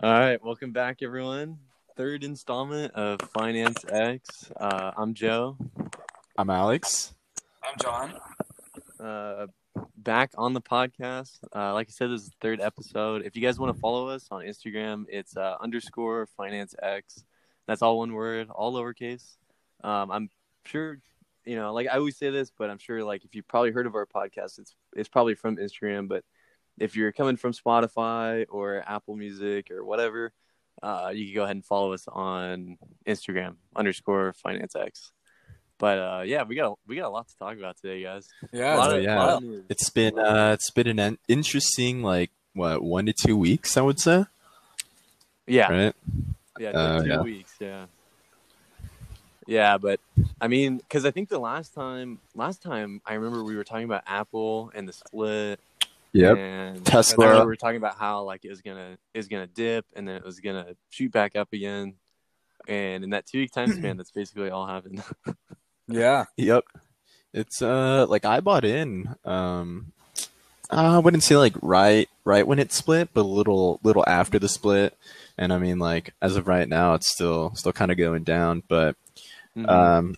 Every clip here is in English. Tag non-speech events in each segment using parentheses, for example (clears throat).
All right, welcome back, everyone. Third installment of Finance X. Uh, I'm Joe. I'm Alex. I'm John. Uh, back on the podcast. Uh, like I said, this is the third episode. If you guys want to follow us on Instagram, it's uh, underscore Finance X. That's all one word, all lowercase. Um, I'm sure, you know, like I always say this, but I'm sure, like if you've probably heard of our podcast, it's it's probably from Instagram, but if you're coming from Spotify or Apple Music or whatever, uh, you can go ahead and follow us on Instagram underscore Finance X. But uh, yeah, we got we got a lot to talk about today, guys. Yeah, A lot of- yeah. lot of. It's been uh it's been an interesting like what one to two weeks I would say yeah, right yeah, Uh, two yeah. weeks, yeah, yeah. But I mean, because I think the last time, last time I remember we were talking about Apple and the split, yep and Tesla. We were talking about how like it was gonna it was gonna dip and then it was gonna shoot back up again, and in that two week time span, (clears throat) that's basically all happened. (laughs) yeah. yep it's uh like I bought in um I wouldn't say like right right when it split but a little little after the split and I mean like as of right now it's still still kind of going down but Mhm. um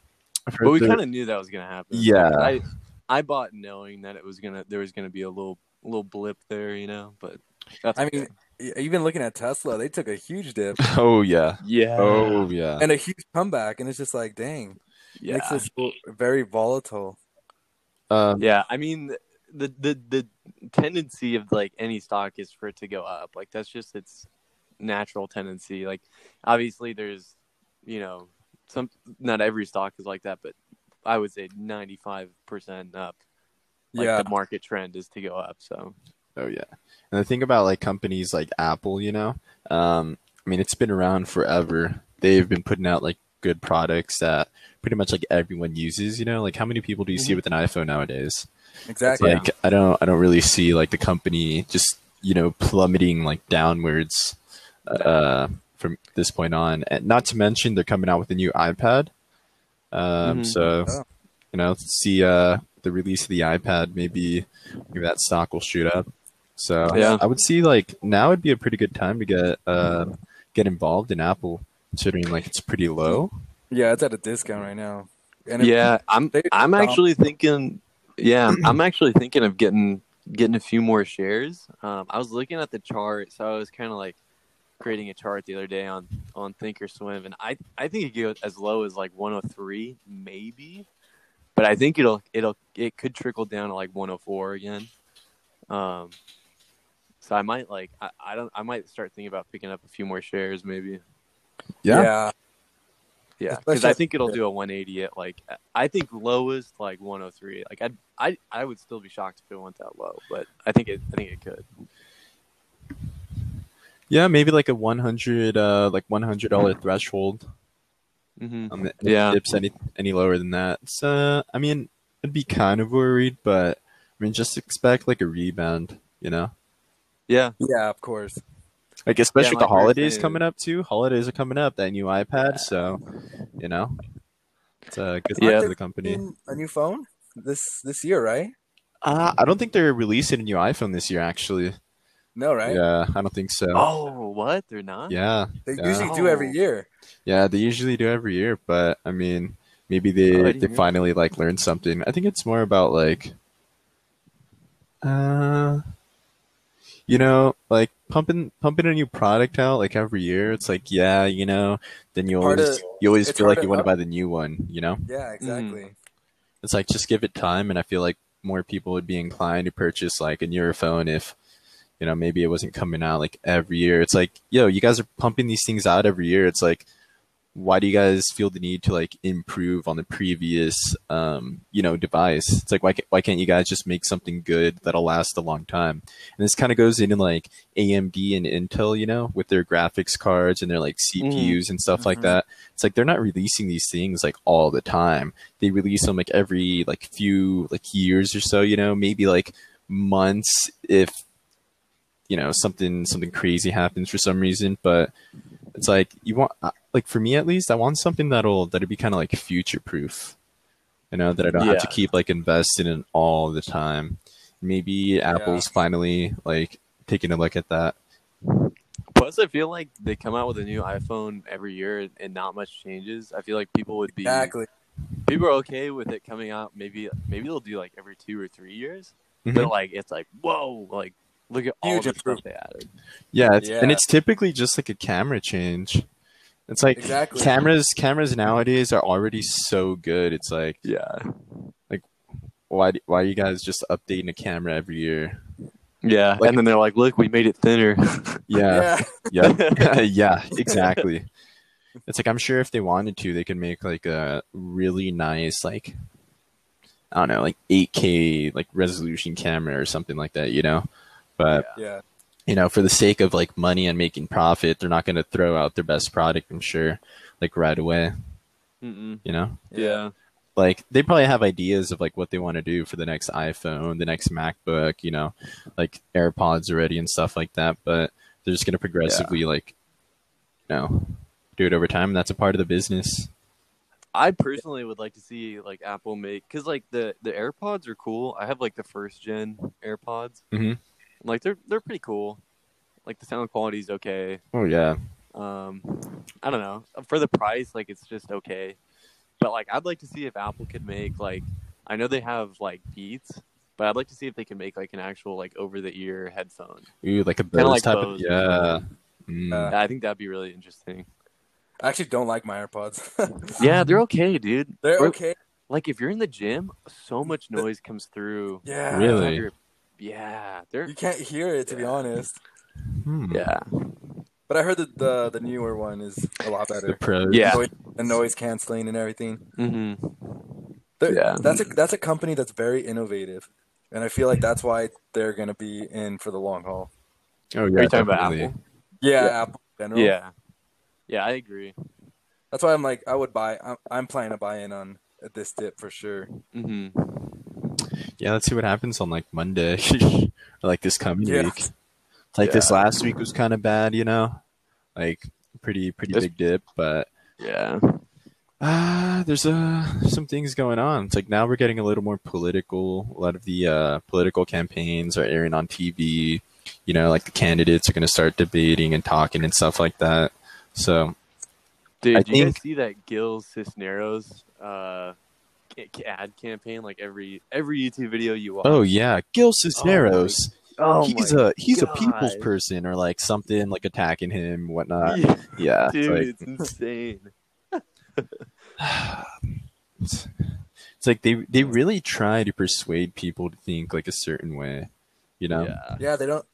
I've but we there- kind of knew that was gonna happen. Yeah. I I bought knowing that it was gonna there was gonna be a little little blip there, you know. But that's I okay. mean, even looking at Tesla, they took a huge dip (laughs) oh yeah yeah, oh yeah and a huge comeback, and it's just like, dang, yeah, makes this very volatile. um yeah. I mean, the the the tendency of like any stock is for it to go up. Like that's just its natural tendency. Like obviously, there's you know some not every stock is like that, but I would say ninety five percent up. Like yeah, the market trend is to go up. So Oh yeah. And the thing about like companies like Apple, you know, um, I mean, it's been around forever. They've been putting out like good products that pretty much like everyone uses. You know, like how many people do you see Mhm. with an iPhone nowadays? exactly. Like I don't, I don't really see like the company just you know plummeting like downwards uh, from this point on. And not to mention they're coming out with a new iPad. Um, Mhm. So Oh. you know, see uh, the release of the iPad, maybe maybe that stock will shoot up. So Yeah. I would see like now would be a pretty good time to get uh, get involved in Apple, considering like it's pretty low. yeah, it's at a discount right now. And it- yeah, I'm I'm actually thinking. Yeah, (clears throat) I'm actually thinking of getting getting a few more shares. Um, I was looking at the chart, so I was kind of like creating a chart the other day on on Thinkorswim, and I I think it goes as low as like 103, maybe, but I think it'll it'll it could trickle down to like 104 again. Um, so I might like I, I don't I might start thinking about picking up a few more shares, maybe. yeah, Yeah, Yeah, because I think it'll do a 180 at like I think lowest like 103. Like I I I would still be shocked if it went that low, but I think it I think it could. Yeah, maybe like a one hundred uh, like one hundred dollar threshold. Hmm Um, if Yeah. it dips any any lower than that. So I mean, I'd be kind of worried, but I mean, just expect like a rebound. You know, Yeah, yeah, of course. like especially Yeah, with the like we were holidays saying- coming up too. Holidays are coming up. That new iPad, so you know, it's a good Yeah. thing for the company. A new phone this this year, right? Uh, I don't think they're releasing a new iPhone this year. Actually, No, right? yeah, I don't think so. Oh, what? They're not? Yeah, They Yeah. usually do every Oh. year. yeah, they usually do every year, but I mean, maybe Oh, they didn't they hear finally like learn something. I think it's more about like, uh, you know, like pumping pumping a new product out like every year. It's like, yeah, you know, then you Hard always to- you always feel like you want to buy the new one. You know, Yeah, exactly. it's like just give it time, and I feel like more people would be inclined to purchase like a newer phone if. You know, maybe it wasn't coming out like every year. It's like, yo, you guys are pumping these things out every year. It's like, why do you guys feel the need to like improve on the previous um you know device it's like why can't, why can't you guys just make something good that'll last a long time and this kind of goes into like AMD and Intel you know with their graphics cards and their like CPUs and stuff like Mhm. that it's like they're not releasing these things like all the time they release them like every like few like years or so you know maybe like months if you know something something crazy happens for some reason but it's like you want uh, like for me at least i want something that'll that'll be kind of like future proof you know that i don't have to keep like investing in all the time maybe apple's finally like taking a look at that Plus, Plus, I feel like they come out with a new iPhone every year and not much changes. I feel like people would be Exactly. people are okay with it coming out. Maybe maybe they'll do like every two or three years, Mhm. but like it's like whoa, like look at all Huge the stuff they added. Yeah, it's, and it's typically just like a camera change. It's like Exactly. cameras. Cameras nowadays are already so good. It's like Yeah, like why why are you guys just updating a camera every year? yeah. Like- and then they're like, look, we made it thinner. (laughs) Yeah, Yeah. (laughs) yeah, (laughs) yeah, exactly. It's like I'm sure if they wanted to, they could make like a really nice like I don't know, like 8K like resolution camera or something like that, you know. But Yeah. you know, for the sake of like money and making profit, they're not going to throw out their best product. I'm sure, like right away. Mm-mm. You know, Yeah, like they probably have ideas of like what they want to do for the next iPhone, the next MacBook, you know, like AirPods already and stuff like that. But they're just going to progressively like, you know, do it over time. And that's a part of the business. I personally would like to see like Apple make because like the the AirPods are cool. I have like the first gen AirPods. Mhm. Like they're they're pretty cool. Like the sound quality is okay. Oh yeah, Um, I don't know for the price, like it's just okay. But like I'd like to see if Apple could make like I know they have like Beats, but I'd like to see if they can make like an actual like over the ear headphone. Ooh, like a Kinda Bose like type Bose. of yeah. Mm. Uh, I think that'd be really interesting. I actually don't like my AirPods. (laughs) Yeah, they're okay, dude. They're Or- okay. Like if you're in the gym, so much noise comes through. Yeah. Really? You're- Yeah, they're You can't hear it to be honest. Hmm. yeah. But I heard that the the newer one is a lot The better. pros. Yeah. Noise, the noise canceling and everything. hmm Yeah. That's a that's a company that's very innovative. And I feel like that's why they're gonna be in for the long haul. Oh yeah. Are you talking about. Apple? Yeah, Yeah. Apple in general. Yeah. Yeah, I agree. That's why I'm like I would buy I'm, I'm planning to buy in on this dip for sure. hmm Yeah, let's see what happens on like Monday (laughs) or like this coming Yeah. week. It's like this last week was kind of bad, you know, like pretty pretty This- big dip, but Yeah. ah, there's uh some things going on. It's like now we're getting a little more political. A lot of the uh, political campaigns are airing on TV. You know, like the candidates are going to start debating and talking and stuff like that. So Dude, I did you guys see that Gil Cisneros uh, ad campaign? Like every every YouTube video you watch. Oh yeah, Gil Cisneros. Oh he's my a he's a people's person or like something like attacking him, whatnot. Yeah, Yeah, it's dude, like- it's insane. it's, (sighs) it's like they they really try to persuade people to think like a certain way, you know. Yeah. Yeah, they don't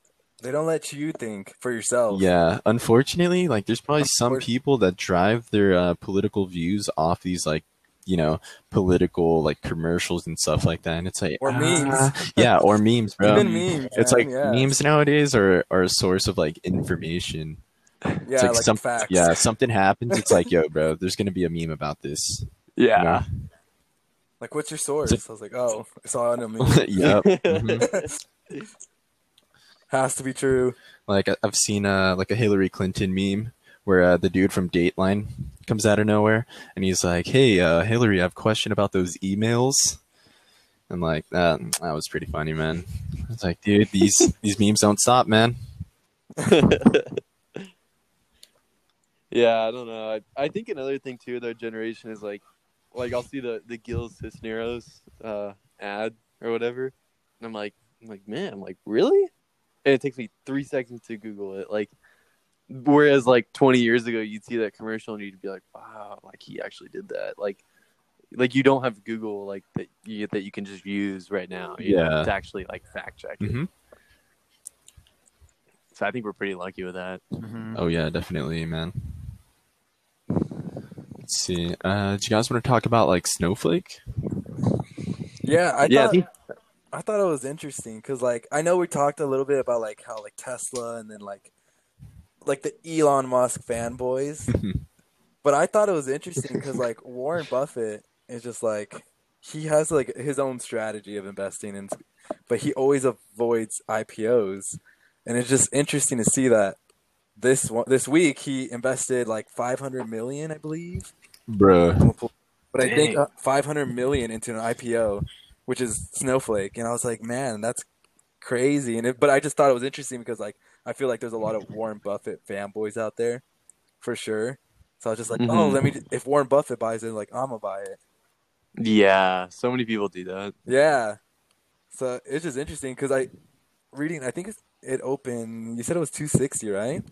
they don't let you think for yourself. Yeah, unfortunately, like there's probably some people that drive their uh, political views off these like you know political like commercials and stuff like that, and it's like Or ah, memes. (laughs) yeah, or memes, bro. Even memes. It's man, like yeah. memes nowadays are, are a source of like information. Yeah, It's like, like some, facts. yeah, something happens. It's like, yo, (laughs) bro, there's gonna be a meme about this. Yeah. Know? Like what's your source? It's I was like, oh, I saw it on a meme. (laughs) yep. mhm. Has to be true. Like I've seen uh like a Hillary Clinton meme where uh, the dude from Dateline comes out of nowhere and he's like, "Hey, uh, Hillary, I have a question about those emails." And like that, that was pretty funny, man. It's like, dude, these (laughs) these memes don't stop, man. (laughs) yeah, I don't know. I, I think another thing too, our generation is like, like I'll see the the Gil Cisneros uh, ad or whatever, and I'm like, I'm like, man, I'm like, really? And it takes me three seconds to Google it. Like, whereas like 20 years ago, you'd see that commercial and you'd be like, wow, like he actually did that. Like, like you don't have Google like that you, that you can just use right now. You know, Yeah. to actually like fact check it. hmm So I think we're pretty lucky with that. Oh yeah, definitely, man. Let's see. Uh, do you guys want to talk about like Snowflake? Yeah, I yeah, thought think I thought it was interesting because like I know we talked a little bit about like how like Tesla and then like like the Elon Musk fanboys, (laughs) but I thought it was interesting because like Warren Buffett is just like he has like his own strategy of investing in, but he always avoids IPOs, and it's just interesting to see that this one this week he invested like 500 million, I believe, Bruh. but I think uh, 500 million into an IPO, which is Snowflake, and I was like, man, that's crazy. And it, but I just thought it was interesting because like I feel like there's a lot of Warren Buffett fanboys out there, for sure. So I was just like, oh, Mhm. let me. If Warren Buffett buys it, like I'm gonna buy it. Yeah, so many people do that. Yeah. So it's just interesting because I reading. I think it's, it opened. You said it was 260, right?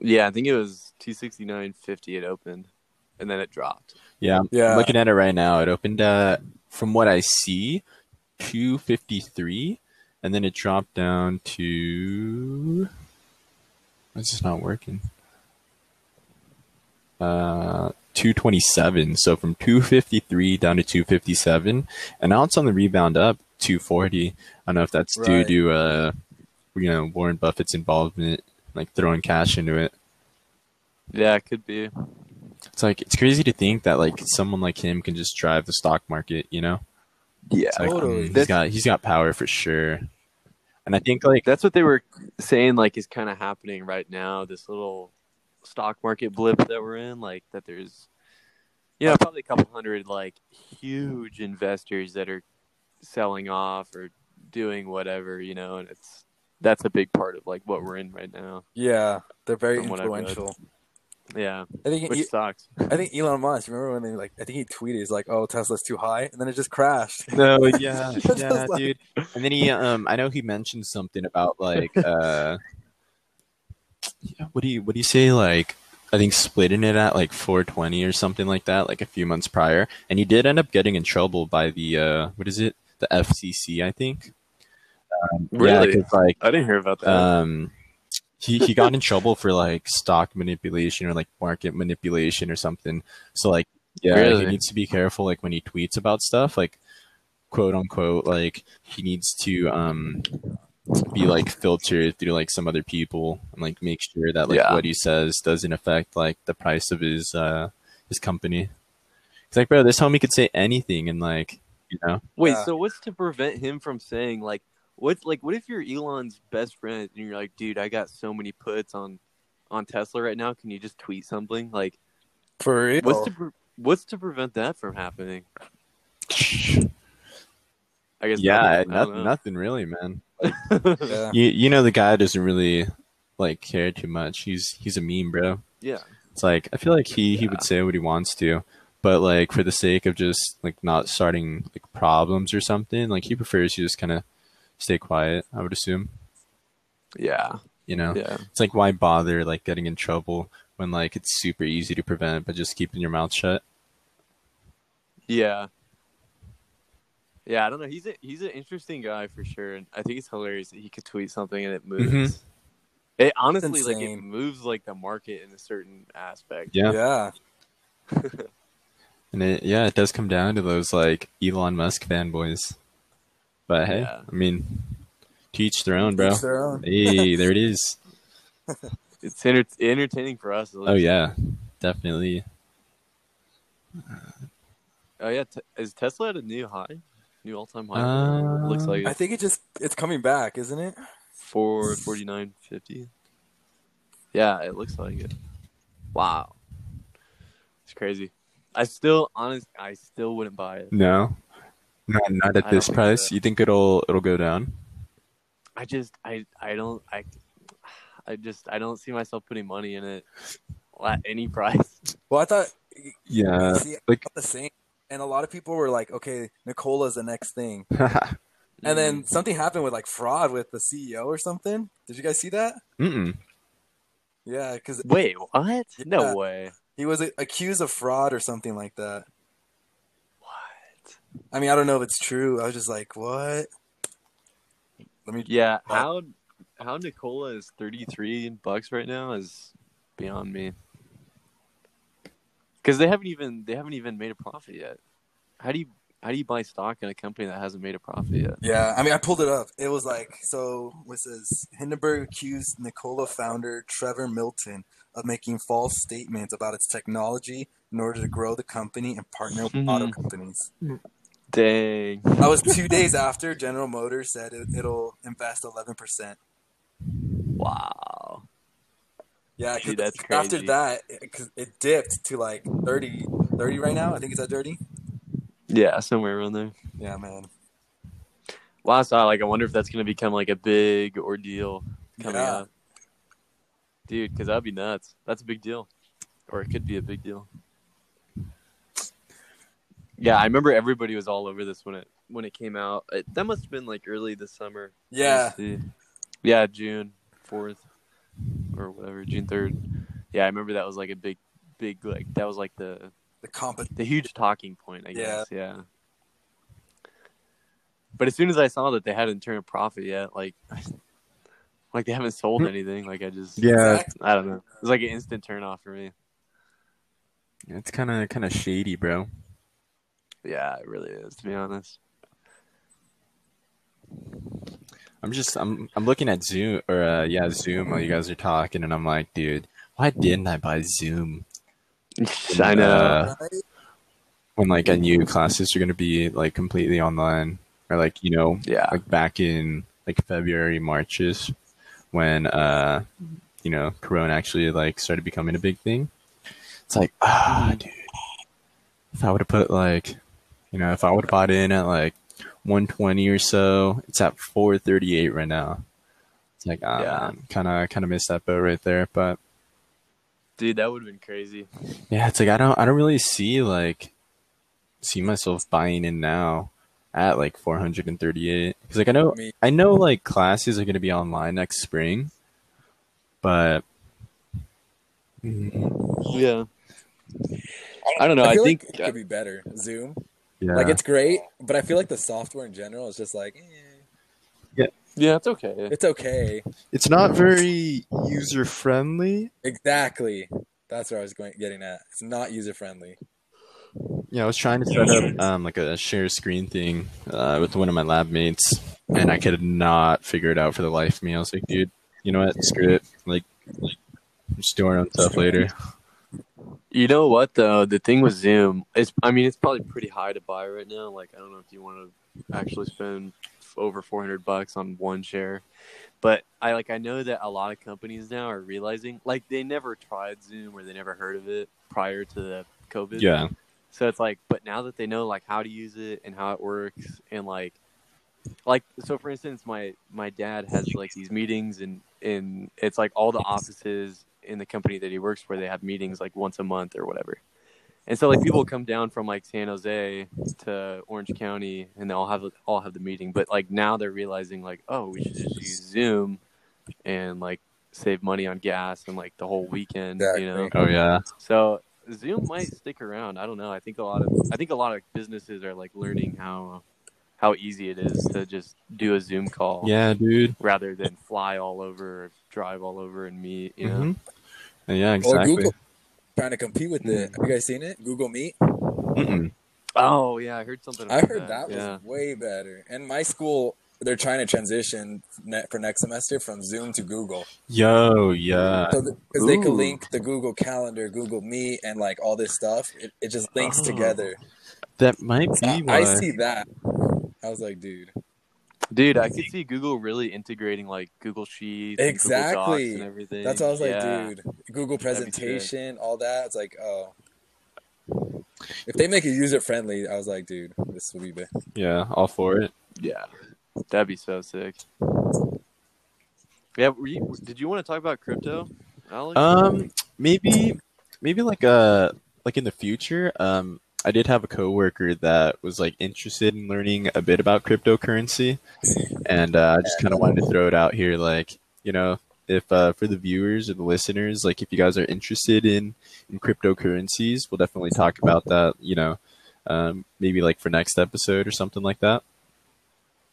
Yeah, I think it was two sixty nine fifty. It opened, and then it dropped. Yeah, I'm Yeah. looking at it right now. It opened at, from what I see, 253, and then it dropped down to. It's just not working. Uh, 227. So from 253 down to 257, and now it's on the rebound up 240. I don't know if that's due to uh, you know, Warren Buffett's involvement, like throwing cash into it. Yeah, it could be. It's like it's crazy to think that like someone like him can just drive the stock market, you know? Yeah, It's like, Totally. Um, he's That's- got he's got power for sure. And I think like that's what they were saying. Like, is kind of happening right now. This little stock market blip that we're in. Like, that there's, you know, probably a couple hundred like huge investors that are selling off or doing whatever, you know, and it's that's a big part of like what we're in right now. Yeah, they're very From what influential. Yeah, I think which he, sucks. (laughs) I think Elon Musk. Remember when they like? I think he tweeted, "He's like, oh, Tesla's too high," and then it just crashed. No, (laughs) yeah, yeah, like- dude. And then he, um, I know he mentioned something about like, uh, yeah, what do you, what do you say? Like, I think splitting it at like 420 or something like that, like a few months prior. And he did end up getting in trouble by the, uh, what is it? The FCC, I think. Um, Yeah, like, I didn't hear about that. um, he he got in trouble for like stock manipulation or like market manipulation or something. So like, yeah, Really? he needs to be careful like when he tweets about stuff, like quote unquote, like he needs to um be like filtered through like some other people and like make sure that like Yeah. what he says doesn't affect like the price of his uh his company. It's like, bro, this homie could say anything and like, you know, Wait, Yeah. so what's to prevent him from saying like what's like what if you're Elon's best friend and you're like, dude, I got so many puts on on Tesla right now. Can you just tweet something? Like For real. what's to pre- what's to prevent that from happening? I guess yeah, nothing. I nothing, don't nothing really, man. know. (laughs) yeah. You you know the guy doesn't really like care too much. He's he's a meme, bro. yeah. It's like I feel like he he would say what he wants to, but like for the sake of just like not starting like problems or something, like he prefers you just kind of stay quiet. I would assume, Yeah. you know. Yeah. It's like why bother like getting in trouble when like it's super easy to prevent by just keeping your mouth shut. Yeah. Yeah, I don't know. He's a he's an interesting guy for sure, and I think it's hilarious that he could tweet something and it moves. Mhm. It honestly like it moves like the market in a certain aspect. Yeah. Yeah. And it, yeah, it does come down to those like Elon Musk fanboys. But hey, Yeah. I mean, teach their own, bro. Each their own. Hey, there it is. (laughs) It's enter- entertaining for us. at Oh yeah, definitely. Oh yeah. T- is Tesla at a new high? New all time high? Uh, Looks like I think it just it's coming back, isn't it? four forty nine fifty. Yeah, it looks like it. Wow. It's crazy. I still honest I still wouldn't buy it. No, not not at I this price. so. You think it'll it'll go down? I just I I don't I I just I don't see myself putting money in it at any price. Well, I thought Yeah, see, like the same, and a lot of people were like, "Okay, Nikola's the next thing," (laughs) and then something happened with like fraud with the CEO or something. Did you guys see that? mm Yeah, because Wait, what? Yeah. No way. he was accused of fraud or something like that. What? I mean, I don't know if it's true. I was just like, "What?" Let me. Yeah, how how Nikola is thirty three bucks right now is beyond me. Because they haven't even they haven't even made a profit yet. How do you how do you buy stock in a company that hasn't made a profit yet? Yeah, I mean, I pulled it up. It was like so. What says Hindenburg accused Nikola founder Trevor Milton of making false statements about its technology in order to grow the company and partner with auto hmm. companies. Hmm. Dang. That was two days after General Motors said it, it'll invest eleven percent. Wow. Yeah, that's after that, because it dipped to like 30, 30 right now. I think it's at thirty. Yeah, somewhere around there. Yeah, man. Last I like I wonder if that's gonna become like a big ordeal coming Yeah. up. dude, because that'd be nuts. That's a big deal, or it could be a big deal. Yeah, I remember everybody was all over this when it when it came out. It, that must have been like early this summer. Yeah. yeah, June fourth or whatever, June third. Yeah, I remember that was like a big, big like that was like the The comp. the huge talking point, I Yeah. guess. Yeah. But as soon as I saw that they hadn't turned a profit yet, like, (laughs) like they haven't sold hmm. anything, like I just, Yeah, I don't know. It was like an instant turn off for me. it's kind of kind of shady, bro. Yeah, it really is, to be honest. I'm just I'm I'm looking at Zoom or uh, yeah Zoom while you guys are talking, and I'm like, dude, why didn't I buy Zoom (laughs) I know. Uh, when like I knew classes are gonna be like completely online or like you know yeah. like back in like February Marches when uh you know Corona actually like started becoming a big thing. It's like ah dude, if I would have put like you know if I would have bought in at like 120 or so, it's at 438 right now. It's like ah Yeah. kind of kind of missed that boat right there, but Dude, that would have been crazy. yeah, it's like I don't I don't really see like see myself buying in now at like 438 because like I know I know like classes are going to be online next spring, but Mm, Yeah. I don't know. I, feel think like it could be better. Zoom. Yeah, Like it's great, but I feel like the software in general is just like eh, yeah, it's okay. it's okay. it's not very user friendly. Exactly. That's where I was going getting at. It's not user friendly. Yeah, I was trying to set up um, like a share screen thing uh, with one of my lab mates, and I could not figure it out for the life of me. I was like, dude, you know what? Screw it. Like, like just do our own stuff later. You know what though? The thing with Zoom is, I mean, it's probably pretty high to buy right now. Like, I don't know if you want to actually spend over four hundred bucks on one share, but I like I know that a lot of companies now are realizing like they never tried Zoom or they never heard of it prior to the COVID. Yeah, So it's like, but now that they know like how to use it and how it works, and like, like so for instance, my my dad has like these meetings, and and it's like all the offices in the company that he works for, they have meetings like once a month or whatever. And so like people come down from like San Jose to Orange County, and they all have all have the meeting. But like now they're realizing like, oh, we should just use Zoom, and like save money on gas and like the whole weekend, you know. Oh yeah, So Zoom might stick around. I don't know. I think a lot of I think a lot of businesses are like learning how how easy it is to just do a Zoom call yeah, dude. rather than fly all over, or drive all over and meet. You know? Mhm. Yeah, Or exactly. Google trying to compete with it. Have you guys seen it? Google Meet. Mm-mm. Oh yeah, I heard something. I heard that was Yeah. way better. And my school, they're trying to transition ne- for next semester from Zoom to Google. Yo, yeah. So because they could link the Google Calendar, Google Meet, and like all this stuff, it, it just links Oh. together. That might be I. I see that. I was like, dude, Dude, I could see Google really integrating like Google Sheets, and Google Docs Exactly. and everything. that's what I was like, dude. Google That'd be sick. presentation, all that. It's like, oh. If they make it user friendly, I was like, dude, this will be big. Yeah, all for it. Yeah, that'd be so sick. Yeah, were you, did you want to talk about crypto, Alex? Um, maybe, maybe like uh, like in the future. Um, I did have a coworker that was like interested in learning a bit about cryptocurrency, and uh, I just kind of wanted to throw it out here, like you know, if uh, for the viewers or the listeners, like if you guys are interested in in cryptocurrencies, we'll definitely talk about that. You know, um, maybe like for next episode or something like that.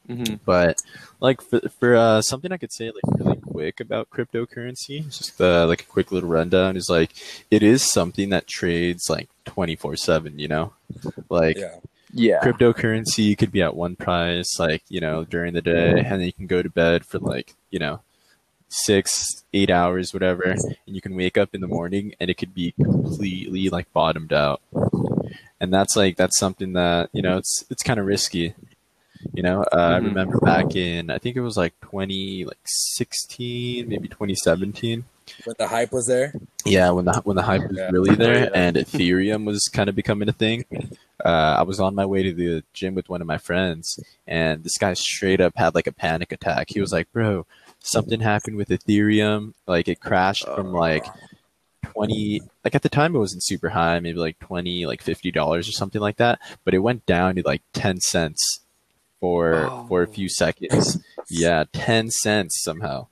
hmm But like for for uh, something I could say like really quick about cryptocurrency, just uh, like a quick little rundown is like it is something that trades like twenty four seven. You know, like Yeah. Yeah. cryptocurrency could be at one price like you know during the day, and then you can go to bed for like you know six eight hours whatever, and you can wake up in the morning and it could be completely like bottomed out. And that's like that's something that you know it's it's kind of risky. You know, uh, I Mhm. remember back in I think it was like twenty like sixteen, maybe twenty seventeen. When the hype was there. Yeah, when the when the hype was Yeah. really there Yeah. and Ethereum was kind of becoming a thing, uh, I was on my way to the gym with one of my friends, and this guy straight up had like a panic attack. He was like, "Bro, something happened with Ethereum. Like it crashed from like twenty. Like at the time, it wasn't super high, maybe like twenty, like fifty dollars or something like that. But it went down to like ten cents for for a few seconds. Yeah, ten cents somehow.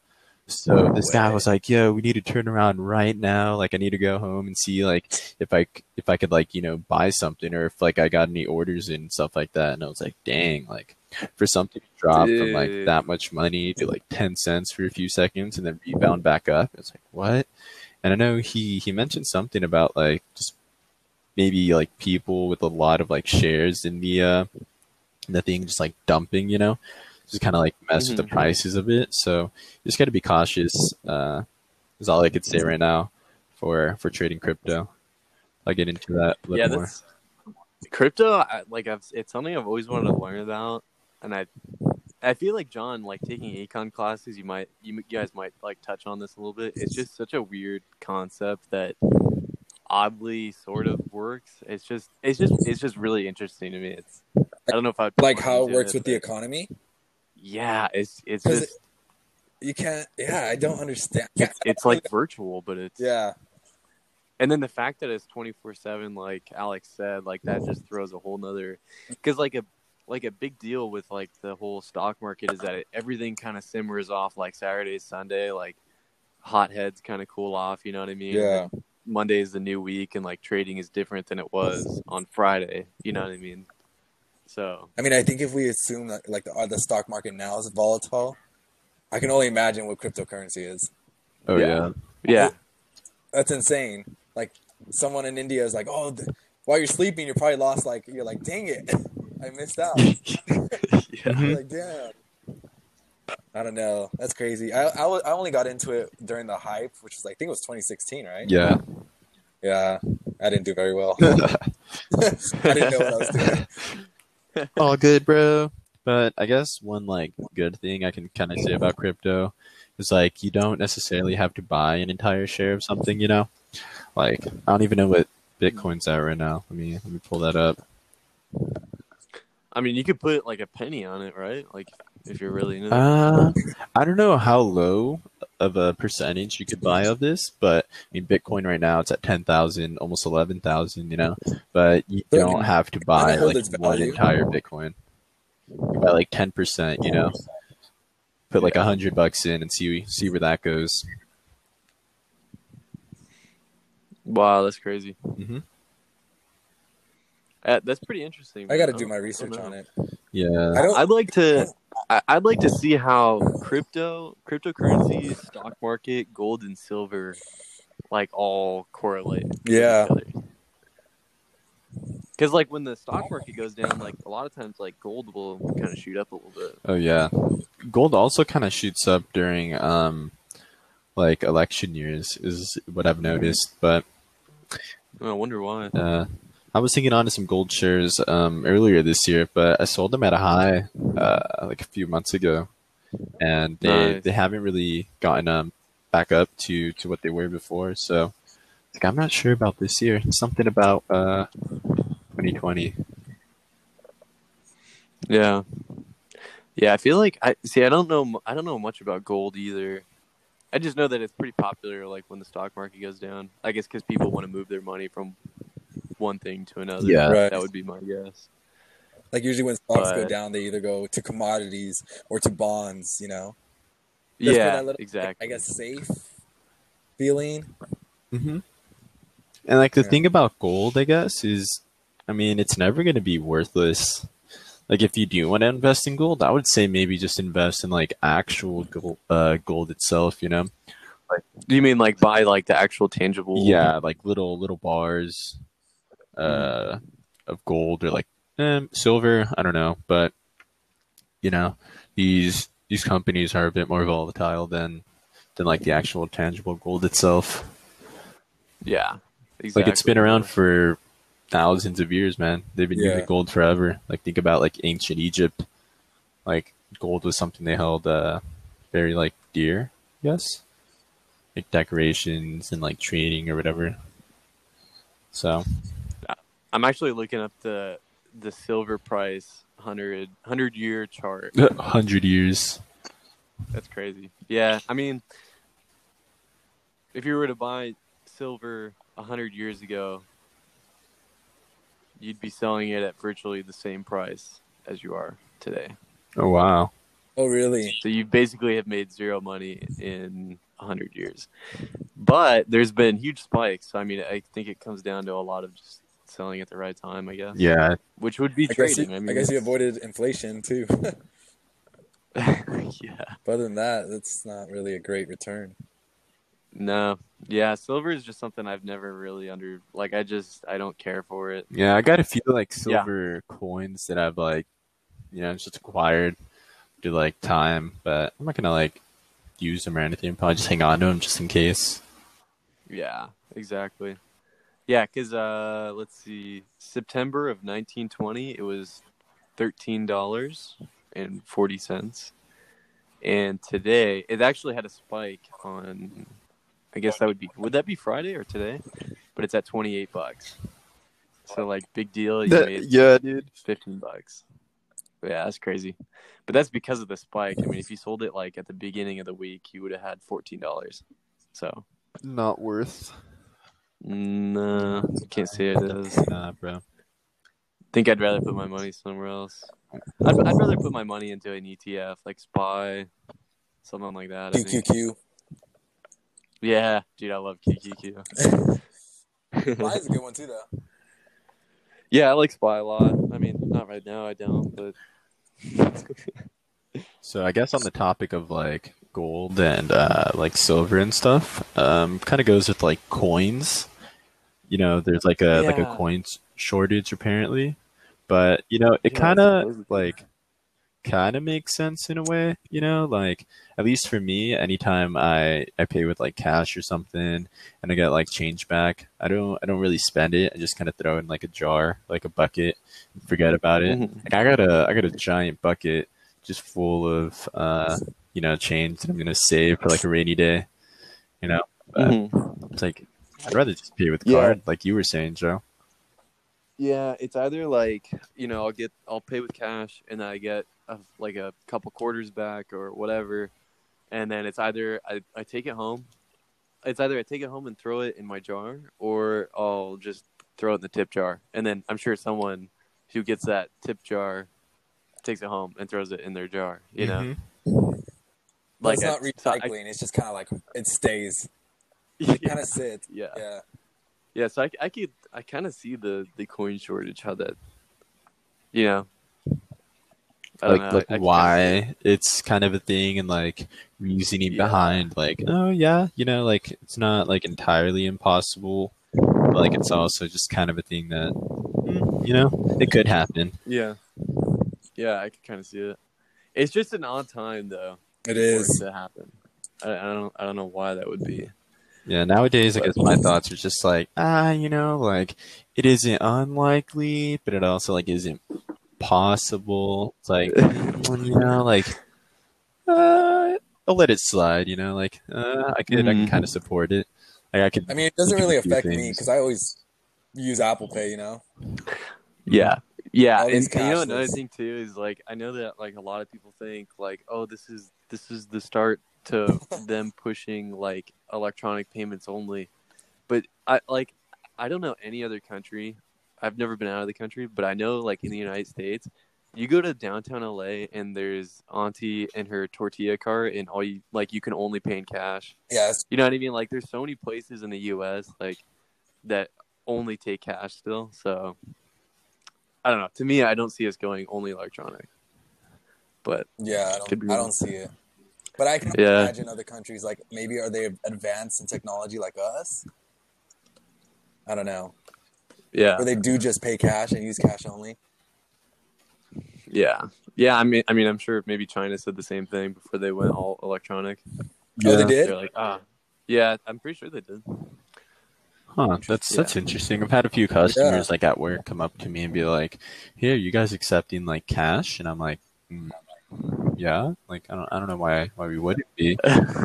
So No this guy was like, "Yo, we need to turn around right now. Like, I need to go home and see like if I if I could like you know buy something or if like I got any orders and stuff like that." And I was like, "Dang, like for something to drop from like that much money to like ten cents for a few seconds and then rebound back up." It's like what? And I know he he mentioned something about like just maybe like people with a lot of like shares in the uh the thing just like dumping, you know, just kind of like mess with the Mhm. prices of it. So you just got to be cautious. Uh, is all I could say right now for for trading crypto. I'll get into that a little yeah, more. crypto. I, like I've, it's something I've always wanted to learn about, and I, I feel like John, like taking econ classes, you might, you, guys might like touch on this a little bit. It's just such a weird concept that oddly sort of works. It's just, it's just, it's just really interesting to me. It's, I don't know if I like how it works with the economy. Yeah, it's it's just You can't. Yeah, I don't understand. it's, (laughs) it's like virtual, but it's Yeah, and then the fact that it's 24-7 like alex said like that just throws a whole nother because like a like a big deal with like the whole stock market is that it, everything kind of simmers off like saturday sunday like hotheads kind of cool off you know what i mean yeah. monday is the new week and like trading is different than it was on friday you know what i mean so I mean, I think if we assume that like the, uh, the stock market now is volatile, I can only imagine what cryptocurrency is. oh yeah. yeah, yeah That's insane. Like someone in India is like, "Oh, th- while you're sleeping, you're probably lost." Like you're like, "Dang it, (laughs) I missed out." (laughs) yeah. (laughs) You're like, damn. I don't know. That's crazy. I, I, I only got into it during the hype, which was like, I think it was 2016, right? yeah. Yeah. I didn't do very well. I didn't know what I was doing. (laughs) all good, bro. But I guess one like good thing I can kind of say about crypto is like you don't necessarily have to buy an entire share of something. You know, like I don't even know what Bitcoin's at right now. Let me let me pull that up. i mean you could put like a penny on it right like if you're really into that. Uh, I don't know how low of a percentage you could buy of this, but I mean, Bitcoin right now it's at ten thousand, almost eleven thousand. You know, but you So, don't mean, have to buy like one entire Bitcoin. You buy like ten percent. You know, put like a hundred bucks in and see see where that goes. wow that's crazy hmm Uh, that's pretty interesting. I got to do my research on it. Yeah. I don't. I'd like to. I- I'd like to see how crypto, cryptocurrencies, stock market, gold, and silver, like all correlate. Yeah. Because like when the stock market goes down, like a lot of times, like gold will kind of shoot up a little bit. Oh yeah. Gold also kind of shoots up during um like election years is what I've noticed, but I wonder why. uh I was thinking on to some gold shares um earlier this year, but I sold them at a high uh like a few months ago. And they Nice. they haven't really gotten um back up to to what they were before. So like I'm not sure about this year. Something about uh 2020. Yeah. Yeah, I feel like I see. I don't know. I don't know much about gold either. I just know that it's pretty popular. Like when the stock market goes down, I guess because people want to move their money from one thing to another. Yeah. Right. that would be my guess. Like usually when stocks go down, they either go to commodities or to bonds. You know. Just yeah, that little, exactly. I guess safe feeling. hmm And like the Yeah. thing about gold, I guess, is, I mean, it's never going to be worthless. Like if you do want to invest in gold, I would say maybe just invest in like actual gold, uh, gold itself. You know, Like, Do you mean like buy like the actual tangible? yeah, like little little bars, uh, of gold or like um, silver. I don't know, but you know, these these companies are a bit more volatile than than like the actual tangible gold itself. yeah. Exactly. Like it's been around for thousands of years, man. They've been Yeah. using gold forever. Like think about like ancient Egypt. Like gold was something they held uh very like dear, yes. Like decorations and like trading or whatever. So I'm actually looking up the the silver price 100 100 year chart. (laughs) hundred years. That's crazy. Yeah, I mean, if you were to buy silver a hundred years ago, you'd be selling it at virtually the same price as you are today. Oh wow. Oh, really? So you basically have made zero money in a hundred years. But there's been huge spikes. I mean, I think it comes down to a lot of just selling at the right time, I guess. Yeah. Which would be I guess, you, trading. I mean, I guess you avoided inflation too. (laughs) (laughs) yeah. but other than that, that's not really a great return. No. Yeah, silver is just something I've never really under like I just I don't care for it. Yeah, I got a few like Yeah. silver coins that I've like, you know, just acquired to like time, but I'm not gonna like use them or anything. Probably just hang on to them just in case. Yeah, exactly. Yeah, cuz uh let's see, September of 1920 it was $13.40 and today it actually had a spike on I guess that would be would that be Friday or today? But it's at 28 bucks. So like big deal you made yeah, dude. 15 bucks. Yeah, that's crazy. But that's because of the spike. I mean, if you sold it like at the beginning of the week, you would have had $14. So, Not worth. No, can't say it is. Nah, bro. think I'd rather put my money somewhere else. I'd, I'd rather put my money into an ETF like SPY, something like that. QQQ. Yeah, dude, I love QQQ. Mine's (laughs) a good one too, though. yeah, I like SPY a lot. I mean, not right now, I don't, but (laughs) So I guess on the topic of like gold and uh, like silver and stuff, um, kind of goes with like coins. You know, there's like a like a Yeah. coins shortage apparently, but you know, it Yeah, kind of like kind of makes sense in a way. You know, like at least for me, anytime I I pay with like cash or something, and I get like change back, I don't I don't really spend it. I just kind of throw in like a jar, like a bucket, forget about it. Mhm. Like I got a I got a giant bucket just full of uh you know change that I'm gonna save for like a rainy day. You know, but Mhm. it's like I'd rather just pay with Yeah. card, like you were saying, Joe. Yeah, it's either like you know I'll get I'll pay with cash and I get a, like a couple quarters back or whatever, and then it's either I, I take it home, it's either I take it home and throw it in my jar or I'll just throw it in the tip jar, and then I'm sure someone who gets that tip jar takes it home and throws it in their jar. You know, Mhm. But it's not so I- recycling. it's just kind of like it stays. It yeah, kind of sits. (laughs) yeah, Yeah. yeah. So I, I could I kind of see the the coin shortage how that, you know. I like know, like I- I can kinda why it's kind of a thing and like reasoning Yeah. behind like oh yeah you know like it's not like entirely impossible but like it's also just kind of a thing that mm, you know it could happen Yeah. Yeah, I could kind of see it. It's just an odd time though It for is. it to happen. I, I don't I don't know why that would be. Yeah nowadays i guess my thoughts are just like ah you know like it isn't unlikely but it also like isn't possible it's like (laughs) you know like uh i'll let it slide you know like uh, i could i can kind of support it like i could I mean, it doesn't really a few affect me because I always use Apple Pay. You know. Yeah. Yeah, All and, these and you know another thing too is like I know that like a lot of people think like oh this is this is the start to (laughs) them pushing like electronic payments only, but I like I don't know any other country. I've never been out of the country, but I know like in the United States, you go to downtown LA and there's Auntie and her tortilla cart, and all you like you can only pay in cash. Yes. You know what I mean? Like there's so many places in the U.S. like that only take cash still. So I don't know. To me, I don't see us going only electronic. But yeah. I don't. I don't see it. But I can Yeah. imagine other countries like maybe are they advanced in technology like us? I don't know. yeah, Where they do just pay cash and use cash only. yeah, yeah. I mean, I mean, I'm sure maybe China said the same thing before they went all electronic. Oh, they did. They're like, ah, yeah. I'm pretty sure they did. Huh, that's Yeah. that's interesting. I've had a few customers like at work come up to me and be like, "Here, you guys accepting like cash?" And I'm like, mm, "Yeah." Like I don't I don't know why why we wouldn't be, (laughs)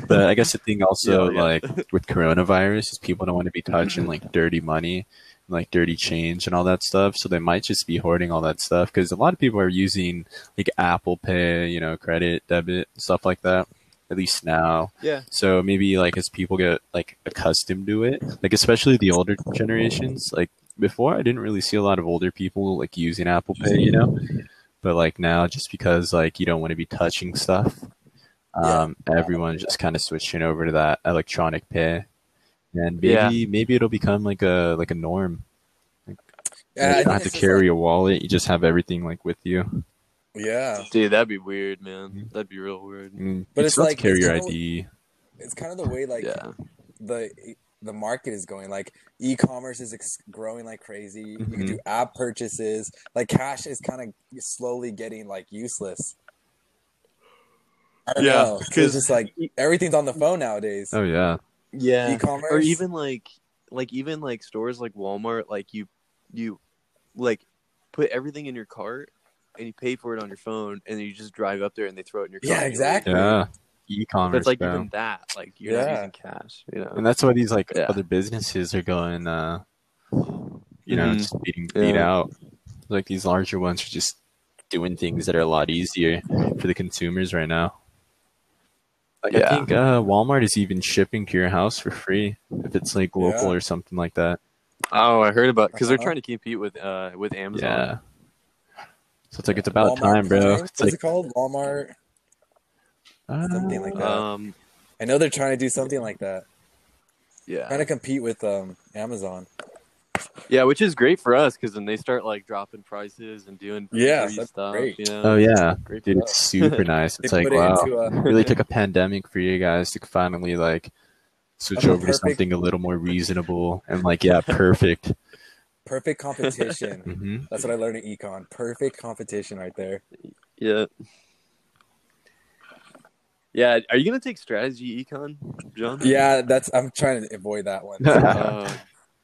but I guess the thing also Yeah, yeah. like with coronavirus is people don't want to be (laughs) touching like dirty money, like dirty change and all that stuff. So they might just be hoarding all that stuff because a lot of people are using like Apple Pay, you know, credit, debit, stuff like that. at least now. Yeah. So maybe like as people get like accustomed to it, like especially the older generations, like before I didn't really see a lot of older people like using Apple Pay, you know. But like now, just because like you don't want to be touching stuff, Yeah. um, everyone's just kind of switching over to that electronic pay, and maybe Yeah. maybe it'll become like a like a norm. Yeah, you don't have to carry like- a wallet; you just have everything like with you. yeah, Dude, that'd be weird, man. That'd be real weird. Mm, But you it's like- to carry it's your kinda- ID. it's kind of the way like yeah. the the market is going. Like e-commerce is ex- growing like crazy. You can do mm-hmm. app purchases. Like cash is kind of slowly getting like useless. I don't Yeah, know. 'cause because- it's just like everything's on the phone nowadays. Oh yeah, Yeah. E-commerce Or even like like even like stores like Walmart, like you you like put everything in your cart and you pay for it on your phone and then you just drive up there and they throw it in your cart. Yeah, exactly. yeah. But E-commerce, it's like bro. even that, like you're not using cash, you know. and that's why these like Yeah. other businesses are going. uh You know, Mhm. just beating beat Yeah. out. Like these larger ones are just doing things that are a lot easier for the consumers right now. Like I think uh, Walmart is even shipping to your house for free if it's like local Yeah. or something like that. Oh, I heard about because they're Uh-huh. trying to compete with uh with Amazon. Yeah. So it's like it's about Walmart time, bro. It's What's like it called? Walmart. Something like that. Um I know they're trying to do something like that. yeah. Trying to compete with um Amazon. Yeah, which is great for us because then they start like dropping prices and doing Yeah, free that's stuff. great. You know? Oh yeah, Great dude, it's super (laughs) nice. It's like put it wow, a really took a pandemic for you guys to finally like switch Of a over to something a little more reasonable and like yeah, (laughs) perfect. perfect competition. (laughs) hmm That's what I learned in econ. Perfect competition right there. Yeah. Yeah, are you gonna take strategy econ, John? Yeah, that's I'm trying to avoid that one. (laughs)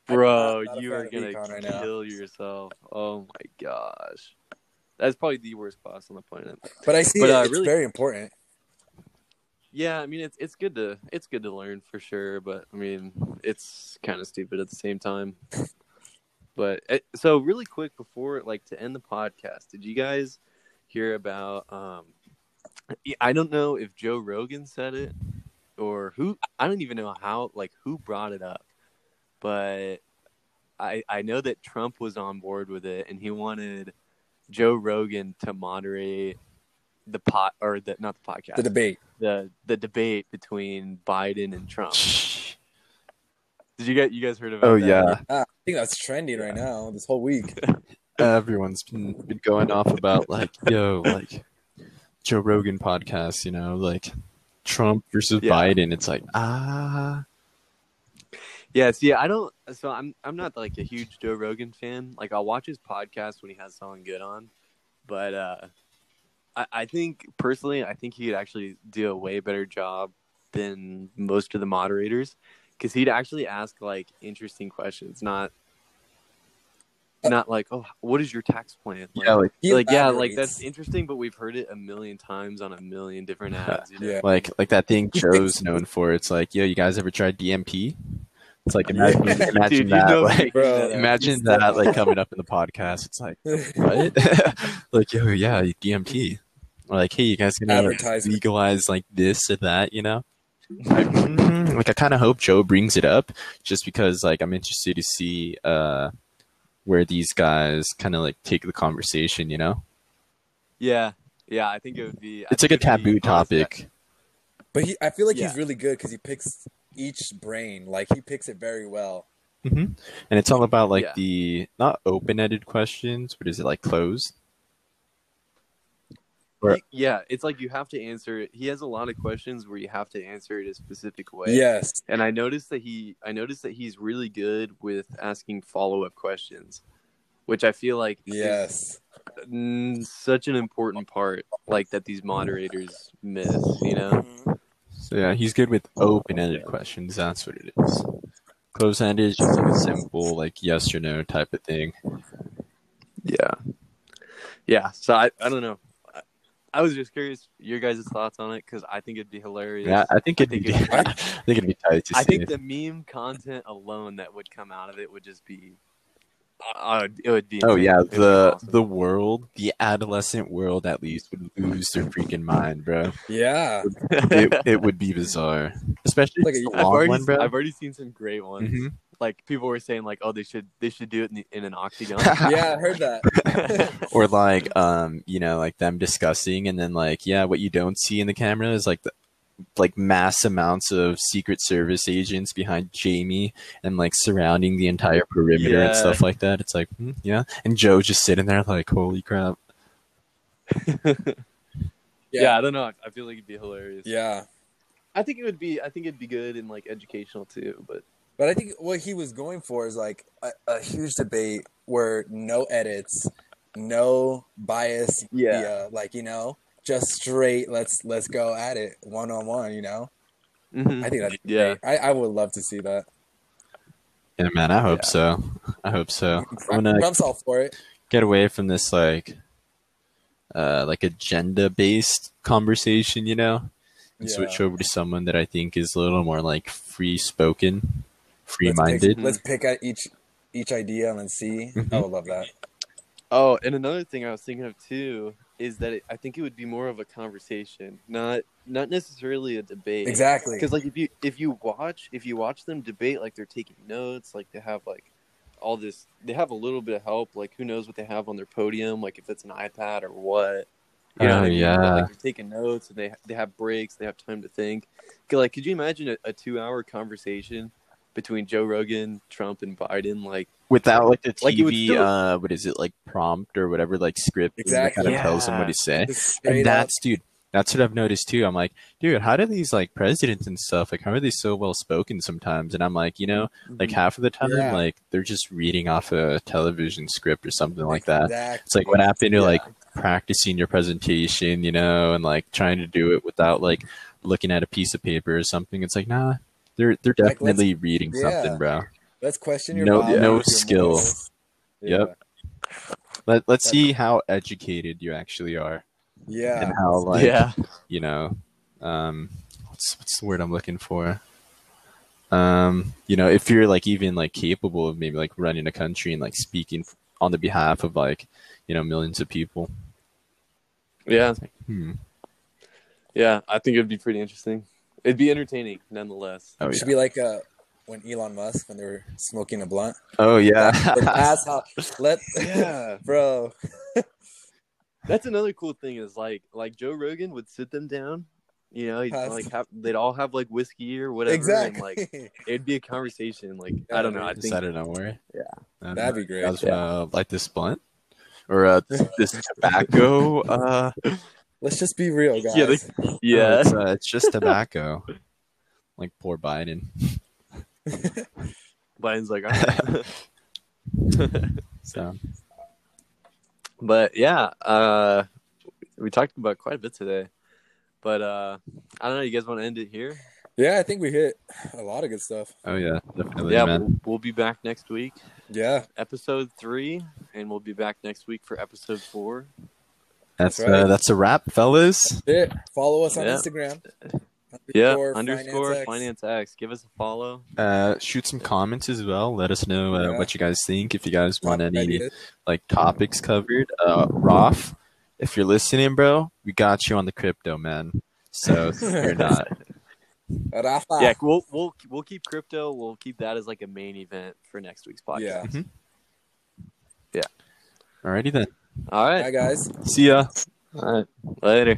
Oh, (laughs) bro, I'm not you are gonna econ right now. kill yourself. Oh my gosh, that's probably the worst class on the planet. But I see But, it, uh, it's really- very important. Yeah, I mean it's it's good to it's good to learn for sure, but I mean it's kind of stupid at the same time. But eh, so really quick before like to end the podcast, did you guys hear about? um I don't know if Joe Rogan said it or who. I don't even know how like who brought it up, but I I know that Trump was on board with it and he wanted Joe Rogan to moderate the pot or the not the podcast The debate. the the debate between Biden and Trump. Did you get you guys heard about? Oh that? yeah, Ah, I think that's trending right now. This whole week. (laughs) everyone's been, been going off about like yo like Joe Rogan podcast, you know, like Trump versus Yeah. Biden. It's like ah, yeah. See, I don't. So I'm I'm not like a huge Joe Rogan fan. Like I'll watch his podcast when he has someone good on, but uh, I I think personally, I think he could actually do a way better job than most of the moderators because he'd actually ask like interesting questions, not. Not like, oh, what is your tax plan? Like, yeah, like He like yeah, like that's interesting, but we've heard it a million times on a million different (laughs) ads. You know? Yeah. like like that thing (laughs) Joe's known for. It's like yo, you guys ever tried DMT? It's like imagine, Yeah. imagine Dude, you that. know like, me. Bro, imagine he's that still- like coming up in the podcast. It's like what? (laughs) like yo, yeah, DMT. Or like, hey, you guys gonna legalize like this or that? You know? Like, mm, like I kind of hope Joe brings it up, just because like I'm interested to see uh where these guys kind of like take the conversation. You know? Yeah, yeah. I think it would be. I It's like a it'd be- taboo topic. But he, I feel like Yeah. he's really good because he picks each brain. Like he picks it very well. hmm And it's all about like Yeah. the not open-ended questions, but is it like closed? Or- He- yeah, it's like you have to answer it. He has a lot of questions where you have to answer it a specific way. Yes. and I noticed that he, I noticed that he's really good with asking follow up questions, which I feel like Yes. such an important part, like that these moderators miss. You know? So yeah, he's good with open-ended questions. That's what it is. Closed-ended is just like a simple like yes or no type of thing. Yeah, yeah. So I, I don't know. I, I was just curious your guys' thoughts on it because I think it'd be hilarious. Yeah, I think it'd think be. it- (laughs) I think it'd be tight to I see. think the meme content alone that would come out of it would just be Uh, it would be. Oh yeah, It would be the awesome. the world, the adolescent world at least would lose their freaking mind, bro. Yeah. It it (laughs) would be bizarre, especially Like if it's a- a I've long already, one, bro. I've already seen some great ones. Mhm. Like people were saying, like, oh, they should they should do it in, the, in an octagon. (laughs) Yeah, I heard that. (laughs) or like um you know like them discussing and then like yeah what you don't see in the camera is like the like mass amounts of secret service agents behind jamie and like surrounding the entire perimeter and stuff like that it's like hmm, yeah and joe just sitting there like holy crap (laughs) yeah. I don't know. I- I feel like it'd be hilarious. Yeah. I think it would be. I think it'd be good and like educational too. But But I think what he was going for is like a, a huge debate where no edits, no bias, Yeah. via, like you know, just straight. Let's let's go at it one on one. You know, Mhm. I think that'd Yeah. great. I, I would love to see that. yeah man i hope Yeah. so i hope so (laughs) i'm gonna I'm all for it. get away from this like uh like agenda based conversation you know and switch over to someone that i think is a little more like free spoken free Let's pick, minded let's pick at each each idea and see. I Mhm. would love that. oh, and another thing I was thinking of too is that it, I think it would be more of a conversation, not not necessarily a debate. Exactly. Because like if you if you watch if you watch them debate, like they're taking notes, like they have like all this, they have a little bit of help. Like who knows what they have on their podium, like if it's an iPad or what. You know Oh, what I mean? But, yeah. like they're taking notes and they they have breaks, they have time to think. Like, could you imagine a, a two hour conversation between Joe Rogan, Trump, and Biden? Like, without like the TV, Like, still- uh, what is it like prompt or whatever, like script Exactly. that kind of tells them what to say. And up. that's dude, that's what I've noticed too. I'm like, dude, how do these like presidents and stuff like how are they so well spoken sometimes? And I'm like, you know, like half of the time, Yeah. like they're just reading off a television script or something like that. Exactly. It's like what happened to Yeah. like practicing your presentation, you know, and like trying to do it without like looking at a piece of paper or something. It's like, nah, they're they're Like, definitely reading yeah. something, bro. Let's question your No- values, no your skill. morals. Yep. Let let's see how educated you actually are. Yeah. and how like yeah, you know um what's what's the word i'm looking for um you know if you're like even like capable of maybe like running a country and like speaking on the behalf of like you know millions of people yeah, hmm. yeah. I think it'd be pretty interesting. It'd be entertaining, nonetheless. oh It yeah should be like uh, when Elon Musk when they were smoking a blunt. oh yeah Like, that's how (laughs) let Yeah. (laughs) bro. That's another cool thing is like like Joe Rogan would sit them down. You know, he'd Has- like have they'd all have like whiskey or whatever, Exactly. and like it'd be a conversation. Like Yeah, I don't know, I just think out of nowhere Yeah. Don't That'd know. be great. Was Yeah. uh, like this blunt or uh this tobacco uh Let's just be real, guys. Yeah, they- no, yeah, it's, uh, it's just (laughs) tobacco like poor biden (laughs) Biden's like, all right. (laughs) so but yeah, uh, we talked about quite a bit today. But uh, I don't know. You guys want to end it here? yeah, I think we hit a lot of good stuff. oh yeah definitely yeah, man we'll, we'll be back next week, Yeah. episode three, and we'll be back next week for episode four. That's That's right. uh, that's a wrap, fellas. That's it. Follow us on Yeah. Instagram. Yeah, Underscore underscore Finance X. finance X. Give us a follow. Uh, shoot some comments as well. Let us know uh, Yeah. what you guys think. If you guys want any ideas. like topics covered, uh, Roth, if you're listening, bro, we got you on the crypto, man. So you're (laughs) not. Rafa. Yeah, we'll we'll we'll keep crypto. We'll keep that as like a main event for next week's podcast. Yeah. Yeah. Alrighty then. All right. Bye, guys. See ya. All right. Later.